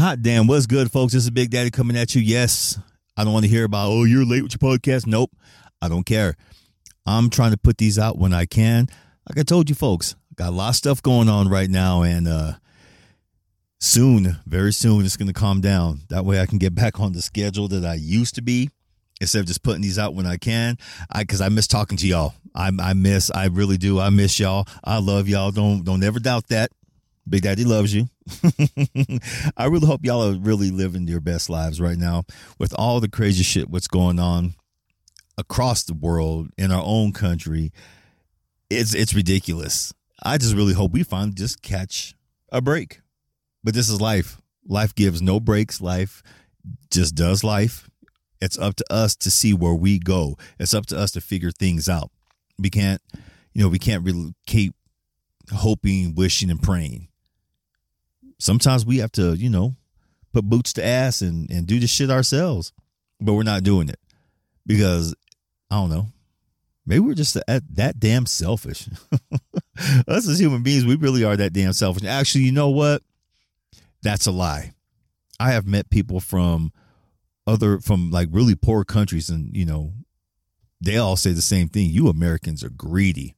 Hot damn, what's good, folks? This is Big Daddy coming at you. Yes, I don't want to hear about, oh, you're late with your podcast. Nope, I don't care. I'm trying to put these out when I can. Like I told you, folks, got a lot of stuff going on right now, and uh soon, very soon, it's going to calm down. That way I can get back on the schedule that I used to be instead of just putting these out when I can. I because I miss talking to y'all. I I miss. I really do. I miss y'all. I love y'all. Don't don't ever doubt that. Big Daddy loves you. I really hope y'all are really living your best lives right now with all the crazy shit what's going on across the world in our own country. It's it's ridiculous. I just really hope we finally just catch a break. But this is life. Life gives no breaks. Life just does life. It's up to us to see where we go. It's up to us to figure things out. We can't, you know, we can't really keep hoping, wishing, and praying sometimes we have to, you know, put boots to ass and, and do the shit ourselves. But we're not doing it because I don't know. Maybe we're just that, that damn selfish. Us as human beings, we really are that damn selfish. Actually, you know what? That's a lie. I have met people from other from like really poor countries and you know they all say the same thing. You Americans are greedy.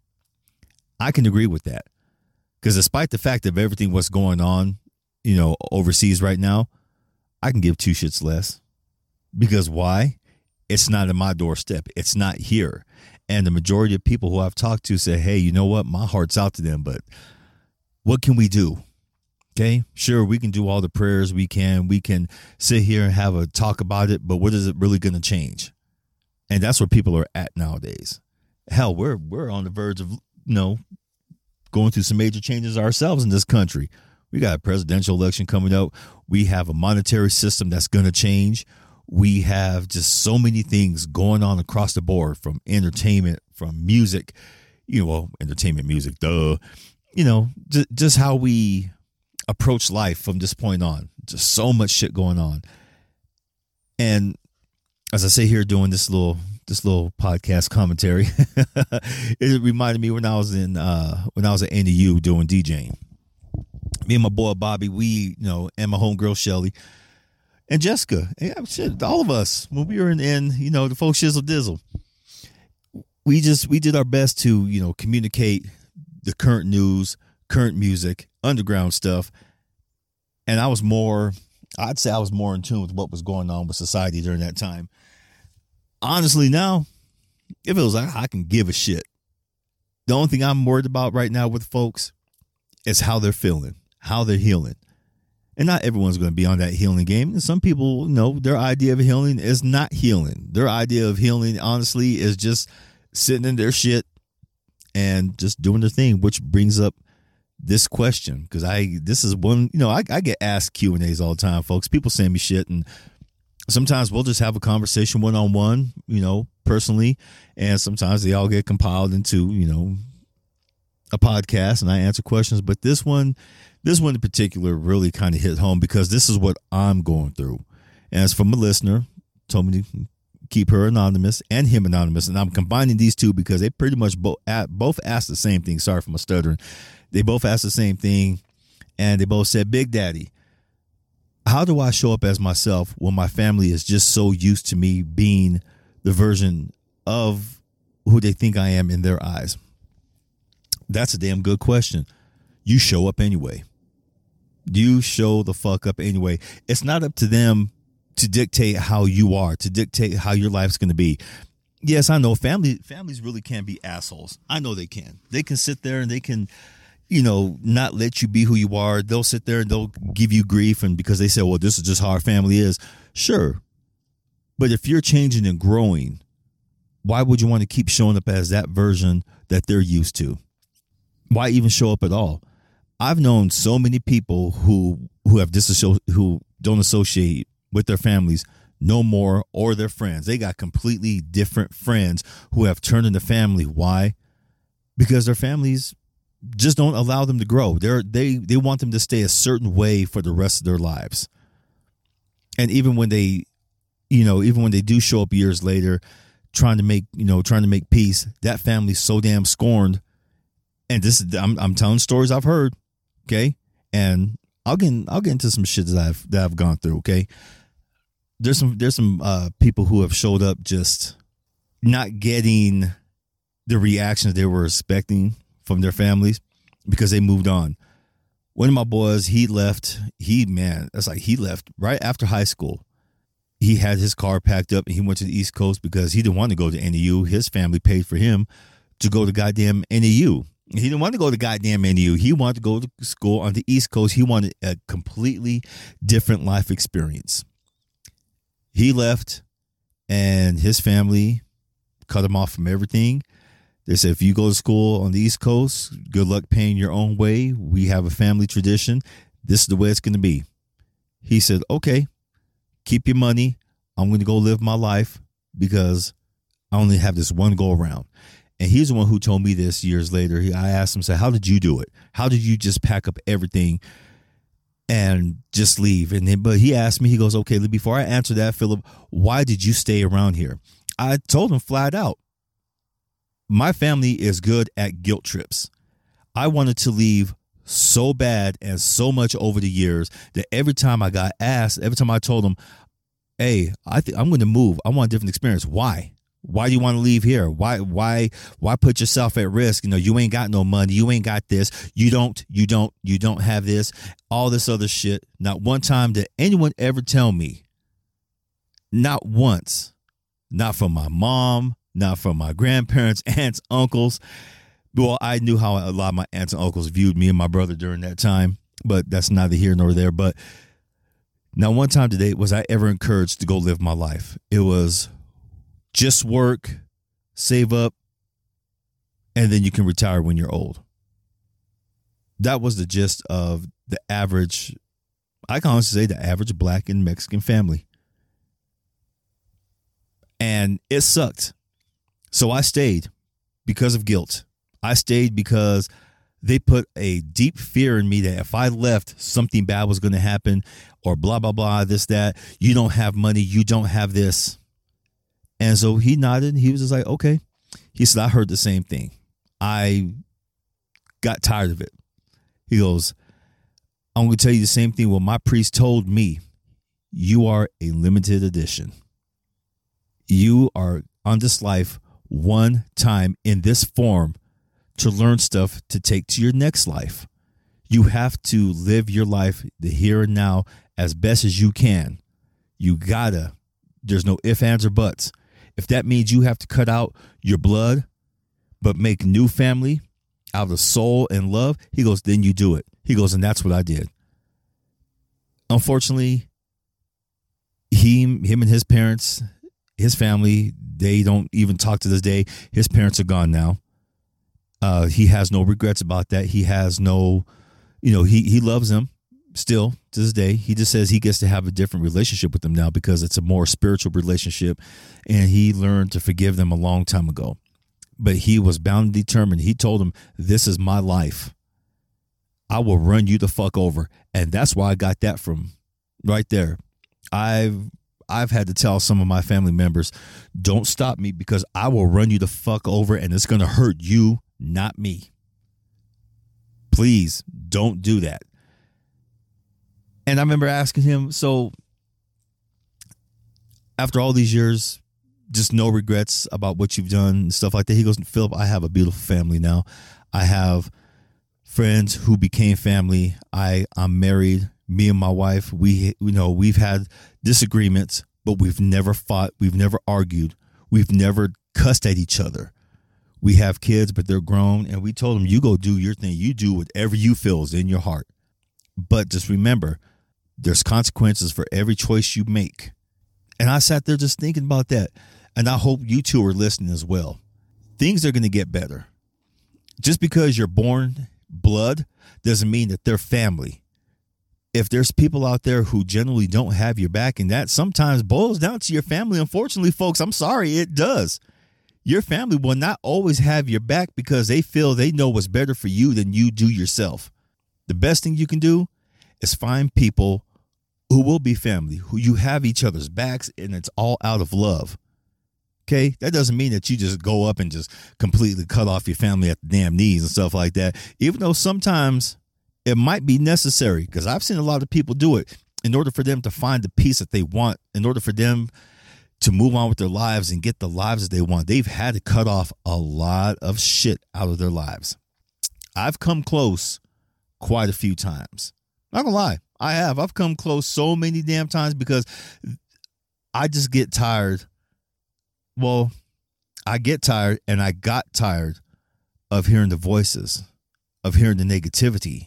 I can agree with that. Because despite the fact of everything what's going on you know, overseas right now, I can give two shits less. Because why? It's not in my doorstep. It's not here. And the majority of people who I've talked to say, hey, you know what? My heart's out to them, but what can we do? Okay, sure, we can do all the prayers we can. We can sit here and have a talk about it, but what is it really going to change? And that's where people are at nowadays. Hell, we're we're on the verge of you know going through some major changes ourselves in this country. We got a presidential election coming up. We have a monetary system that's going to change. We have just so many things going on across the board from entertainment, from music, you know, well, entertainment, music, duh. You know, just, just how we approach life from this point on. Just so much shit going on. And as I say here doing this little this little podcast commentary, it reminded me when I was in uh when I was at NDU doing DJing me and my boy Bobby, we, you know, and my homegirl Shelly and Jessica. Yeah, shit, all of us when we were in, in you know, the folk shizzle dizzle. We just we did our best to, you know, communicate the current news, current music, underground stuff. And I was more I'd say I was more in tune with what was going on with society during that time. Honestly, now, if it was like I can give a shit. The only thing I'm worried about right now with folks is how they're feeling how they're healing. And not everyone's going to be on that healing game. And some people, you know, their idea of healing is not healing. Their idea of healing, honestly, is just sitting in their shit and just doing their thing, which brings up this question because I this is one you know I, I get asked Q and A's all the time, folks. People send me shit, and sometimes we'll just have a conversation one on one, you know, personally, and sometimes they all get compiled into you know a podcast, and I answer questions. But this one, this one in particular really kind of hit home because this is what I'm going through. And it's from a listener, told me to keep her anonymous and him anonymous. And I'm combining these two because they pretty much both both asked the same thing. Sorry for my stuttering. They both asked the same thing, and they both said, "Big Daddy, how do I show up as myself when my family is just so used to me being the version of who they think I am in their eyes?" That's a damn good question. You show up anyway you show the fuck up anyway. It's not up to them to dictate how you are, to dictate how your life's going to be. Yes, I know family families really can be assholes. I know they can. They can sit there and they can you know, not let you be who you are. They'll sit there and they'll give you grief and because they say, "Well, this is just how our family is." Sure. But if you're changing and growing, why would you want to keep showing up as that version that they're used to? Why even show up at all? I've known so many people who who have disassoci- who don't associate with their families no more or their friends. They got completely different friends who have turned into family. Why? Because their families just don't allow them to grow. They're they they want them to stay a certain way for the rest of their lives. And even when they you know, even when they do show up years later trying to make, you know, trying to make peace, that family's so damn scorned. And this I'm I'm telling stories I've heard Okay. And I'll get I'll get into some shit that I've that I've gone through. Okay, there's some there's some uh, people who have showed up just not getting the reactions they were expecting from their families because they moved on. One of my boys, he left. He man, that's like he left right after high school. He had his car packed up and he went to the East Coast because he didn't want to go to NAU. His family paid for him to go to goddamn NAU. He didn't want to go to goddamn NAU. He wanted to go to school on the East Coast. He wanted a completely different life experience. He left, and his family cut him off from everything. They said, if you go to school on the East Coast, good luck paying your own way. We have a family tradition. This is the way it's going to be. He said, okay, keep your money. I'm going to go live my life because I only have this one go around. And he's the one who told me this years later. He, I asked him, "Say, how did you do it? How did you just pack up everything and just leave?" And then, but he asked me, he goes, "Okay, before I answer that, Philip, why did you stay around here?" I told him flat out, my family is good at guilt trips. I wanted to leave so bad and so much over the years that every time I got asked, every time I told them, "Hey, I think I'm going to move. I want a different experience." Why? Why do you want to leave here? Why why why put yourself at risk? You know, you ain't got no money, you ain't got this, you don't, you don't, you don't have this, all this other shit. Not one time did anyone ever tell me, not once, not from my mom, not from my grandparents, aunts, uncles. Well, I knew how a lot of my aunts and uncles viewed me and my brother during that time, but that's neither here nor there. But now, one time today was I ever encouraged to go live my life. It was just work, save up, and then you can retire when you're old. That was the gist of the average, I can honestly say the average black and Mexican family. And it sucked. So I stayed because of guilt. I stayed because they put a deep fear in me that if I left, something bad was going to happen or blah, blah, blah, this, that. You don't have money. You don't have this. And so he nodded. He was just like, okay. He said, I heard the same thing. I got tired of it. He goes, I'm going to tell you the same thing. Well, my priest told me, you are a limited edition. You are on this life one time in this form to learn stuff to take to your next life. You have to live your life the here and now as best as you can. You gotta. There's no ifs, ands, or buts. If that means you have to cut out your blood, but make new family out of soul and love, he goes, then you do it. He goes, and that's what I did. Unfortunately, he, him and his parents, his family, they don't even talk to this day. His parents are gone now. Uh, he has no regrets about that. He has no, you know, he he loves them still to this day. He just says he gets to have a different relationship with them now because it's a more spiritual relationship, and he learned to forgive them a long time ago. But he was bound and determined. He told them, "This is my life. I will run you the fuck over," and that's why I got that from right there. I've I've had to tell some of my family members, don't stop me because I will run you the fuck over and it's going to hurt you, not me. Please don't do that. And I remember asking him, so after all these years, just no regrets about what you've done and stuff like that. He goes, Philip, I have a beautiful family now. I have friends who became family. I I'm married me and my wife, we you know we've had disagreements, but we've never fought, we've never argued, we've never cussed at each other. We have kids, but they're grown, and we told them, "You go do your thing. You do whatever you feel is in your heart." But just remember, there's consequences for every choice you make. And I sat there just thinking about that, and I hope you two are listening as well. Things are going to get better. Just because you're born blood doesn't mean that they're family if there's people out there who generally don't have your back, and that sometimes boils down to your family, unfortunately, folks, I'm sorry, it does. Your family will not always have your back because they feel they know what's better for you than you do yourself. The best thing you can do is find people who will be family, who you have each other's backs, and it's all out of love. Okay, that doesn't mean that you just go up and just completely cut off your family at the damn knees and stuff like that. Even though sometimes it might be necessary because I've seen a lot of people do it in order for them to find the peace that they want, in order for them to move on with their lives and get the lives that they want. They've had to cut off a lot of shit out of their lives. I've come close quite a few times. Not gonna lie, I have. I've come close so many damn times because I just get tired. Well, I get tired and I got tired of hearing the voices, of hearing the negativity,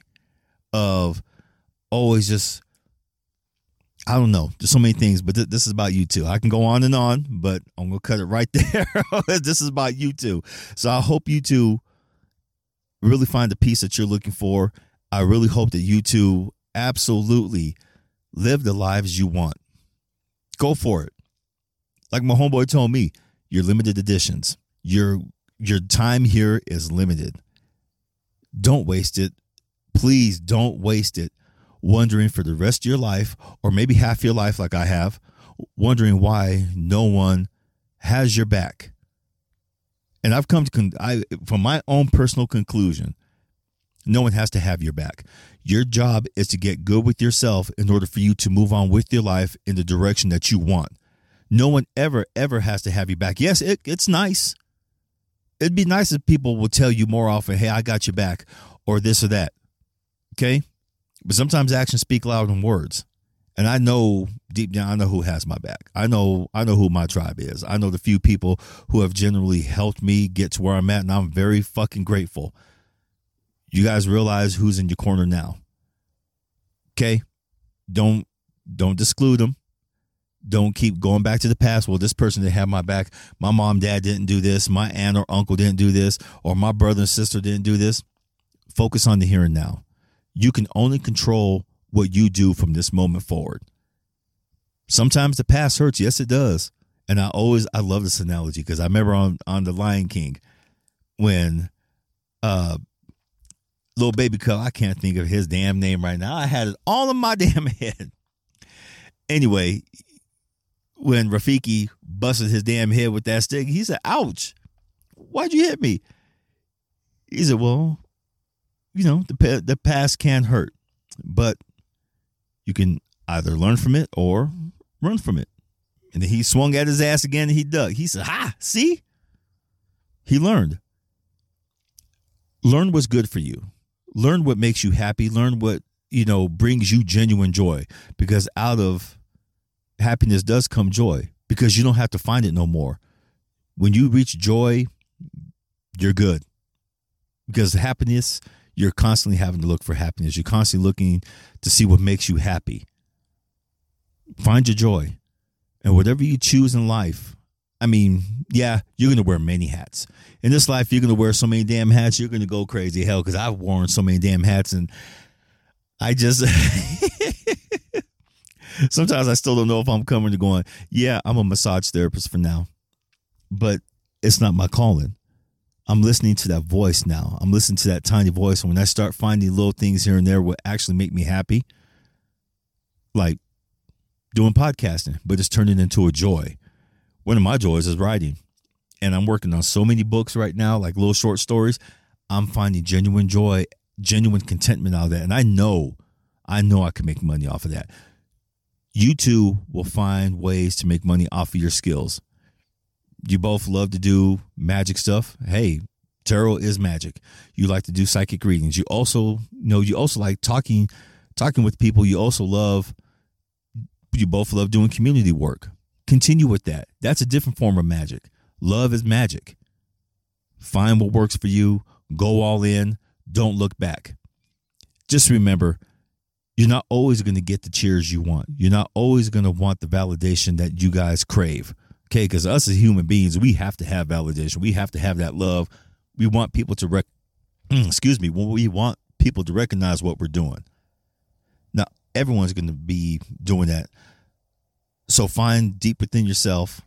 of always just I don't know. There's so many things, but th- this is about you too. I can go on and on, but I'm gonna cut it right there. this is about you too. So I hope you two really find the peace that you're looking for. I really hope that you two absolutely live the lives you want. Go for it. Like my homeboy told me, you're limited editions. Your your time here is limited. Don't waste it. Please don't waste it wondering for the rest of your life, or maybe half your life, like I have, wondering why no one has your back. And I've come to, con- I, from my own personal conclusion, no one has to have your back. Your job is to get good with yourself in order for you to move on with your life in the direction that you want. No one ever, ever has to have you back. Yes, it, it's nice. It'd be nice if people will tell you more often, hey, I got your back, or this or that. Okay? But sometimes actions speak louder than words. And I know deep down, I know who has my back. I know, I know who my tribe is. I know the few people who have generally helped me get to where I'm at, and I'm very fucking grateful. You guys realize who's in your corner now. Okay, don't don't disclude them. Don't keep going back to the past. Well, this person didn't have my back. My mom, dad didn't do this. My aunt or uncle didn't do this, or my brother and sister didn't do this. Focus on the here and now you can only control what you do from this moment forward. Sometimes the past hurts. Yes, it does. And I always I love this analogy because I remember on on the Lion King when uh little baby cub, I can't think of his damn name right now. I had it all in my damn head. Anyway, when Rafiki busted his damn head with that stick, he said, Ouch, why'd you hit me? He said, Well, you know, the the past can hurt, but you can either learn from it or run from it. And then he swung at his ass again and he dug. He said, "Ha, see?" He learned. Learn what's good for you. Learn what makes you happy. Learn what, you know, brings you genuine joy because out of happiness does come joy because you don't have to find it no more. When you reach joy, you're good. Because happiness you're constantly having to look for happiness. You're constantly looking to see what makes you happy. Find your joy. And whatever you choose in life, I mean, yeah, you're going to wear many hats. In this life, you're going to wear so many damn hats, you're going to go crazy. Hell, because I've worn so many damn hats and I just. sometimes I still don't know if I'm coming to going, yeah, I'm a massage therapist for now, but it's not my calling. I'm listening to that voice now. I'm listening to that tiny voice. And when I start finding little things here and there what actually make me happy, like doing podcasting, but it's turning into a joy. One of my joys is writing. And I'm working on so many books right now, like little short stories. I'm finding genuine joy, genuine contentment out of that. And I know, I know I can make money off of that. You too will find ways to make money off of your skills you both love to do magic stuff. Hey, tarot is magic. You like to do psychic readings. You also you know you also like talking talking with people. You also love you both love doing community work. Continue with that. That's a different form of magic. Love is magic. Find what works for you. Go all in. Don't look back. Just remember, you're not always going to get the cheers you want. You're not always going to want the validation that you guys crave. Okay, because us as human beings, we have to have validation. We have to have that love. We want people to rec excuse me, we want people to recognize what we're doing. Now, everyone's going to be doing that. So find deep within yourself,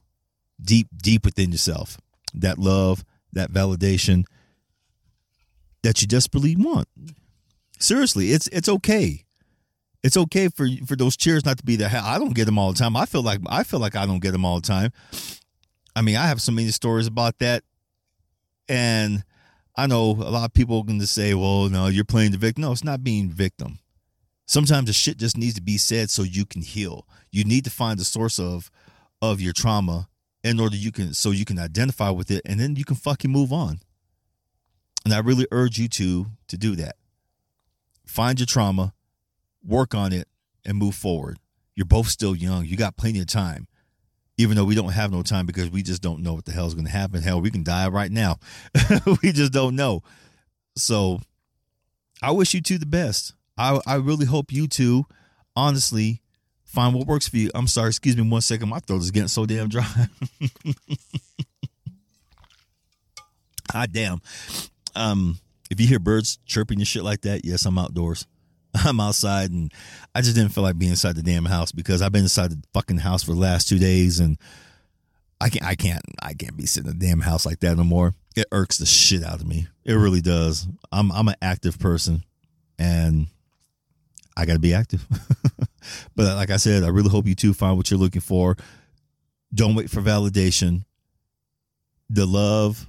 deep, deep within yourself, that love, that validation that you desperately want. Seriously, it's it's okay it's okay for for those cheers not to be there. I don't get them all the time. I feel like I feel like I don't get them all the time. I mean, I have so many stories about that, and I know a lot of people are going to say, well, no, you're playing the victim. No, it's not being victim. Sometimes the shit just needs to be said so you can heal. You need to find the source of of your trauma in order you can so you can identify with it and then you can fucking move on. And I really urge you to to do that. Find your trauma, work on it, and move forward. You're both still young. You got plenty of time. Even though we don't have no time because we just don't know what the hell's going to happen. Hell, we can die right now. we just don't know. So I wish you two the best. I, I really hope you two, honestly, find what works for you. I'm sorry, excuse me one second. My throat is getting so damn dry. ah, damn. Um, if you hear birds chirping and shit like that, yes, I'm outdoors. I'm outside and I just didn't feel like being inside the damn house because I've been inside the fucking house for the last two days and I can't I can't I can't be sitting in the damn house like that no more. It irks the shit out of me. It really does. I'm I'm an active person and I gotta be active. but like I said, I really hope you two find what you're looking for. Don't wait for validation. The love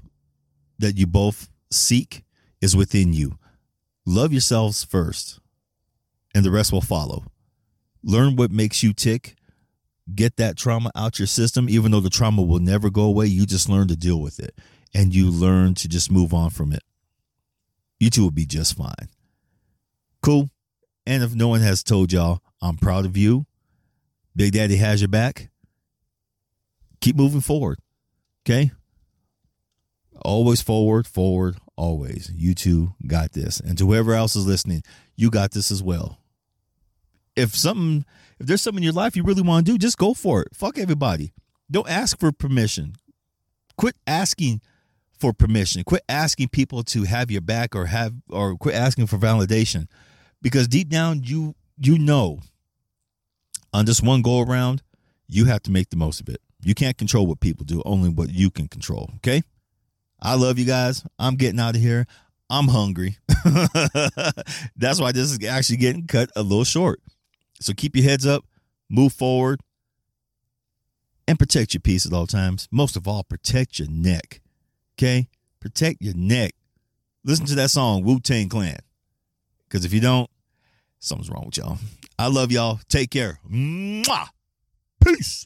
that you both seek is within you. Love yourselves first, and the rest will follow. Learn what makes you tick. Get that trauma out your system, even though the trauma will never go away. You just learn to deal with it and you learn to just move on from it. You two will be just fine. Cool. And if no one has told y'all, I'm proud of you. Big Daddy has your back. Keep moving forward. Okay? Always forward, forward, always. You two got this. And to whoever else is listening, you got this as well. If something, if there's something in your life you really want to do, just go for it. Fuck everybody. Don't ask for permission. Quit asking for permission. Quit asking people to have your back or have or quit asking for validation. Because deep down you you know on this one go around, you have to make the most of it. You can't control what people do, only what you can control. Okay? I love you guys. I'm getting out of here. I'm hungry. That's why this is actually getting cut a little short. So keep your heads up, move forward, and protect your peace at all times. Most of all, protect your neck. Okay? Protect your neck. Listen to that song, Wu Tang Clan. Because if you don't, something's wrong with y'all. I love y'all. Take care. Mwah. Peace.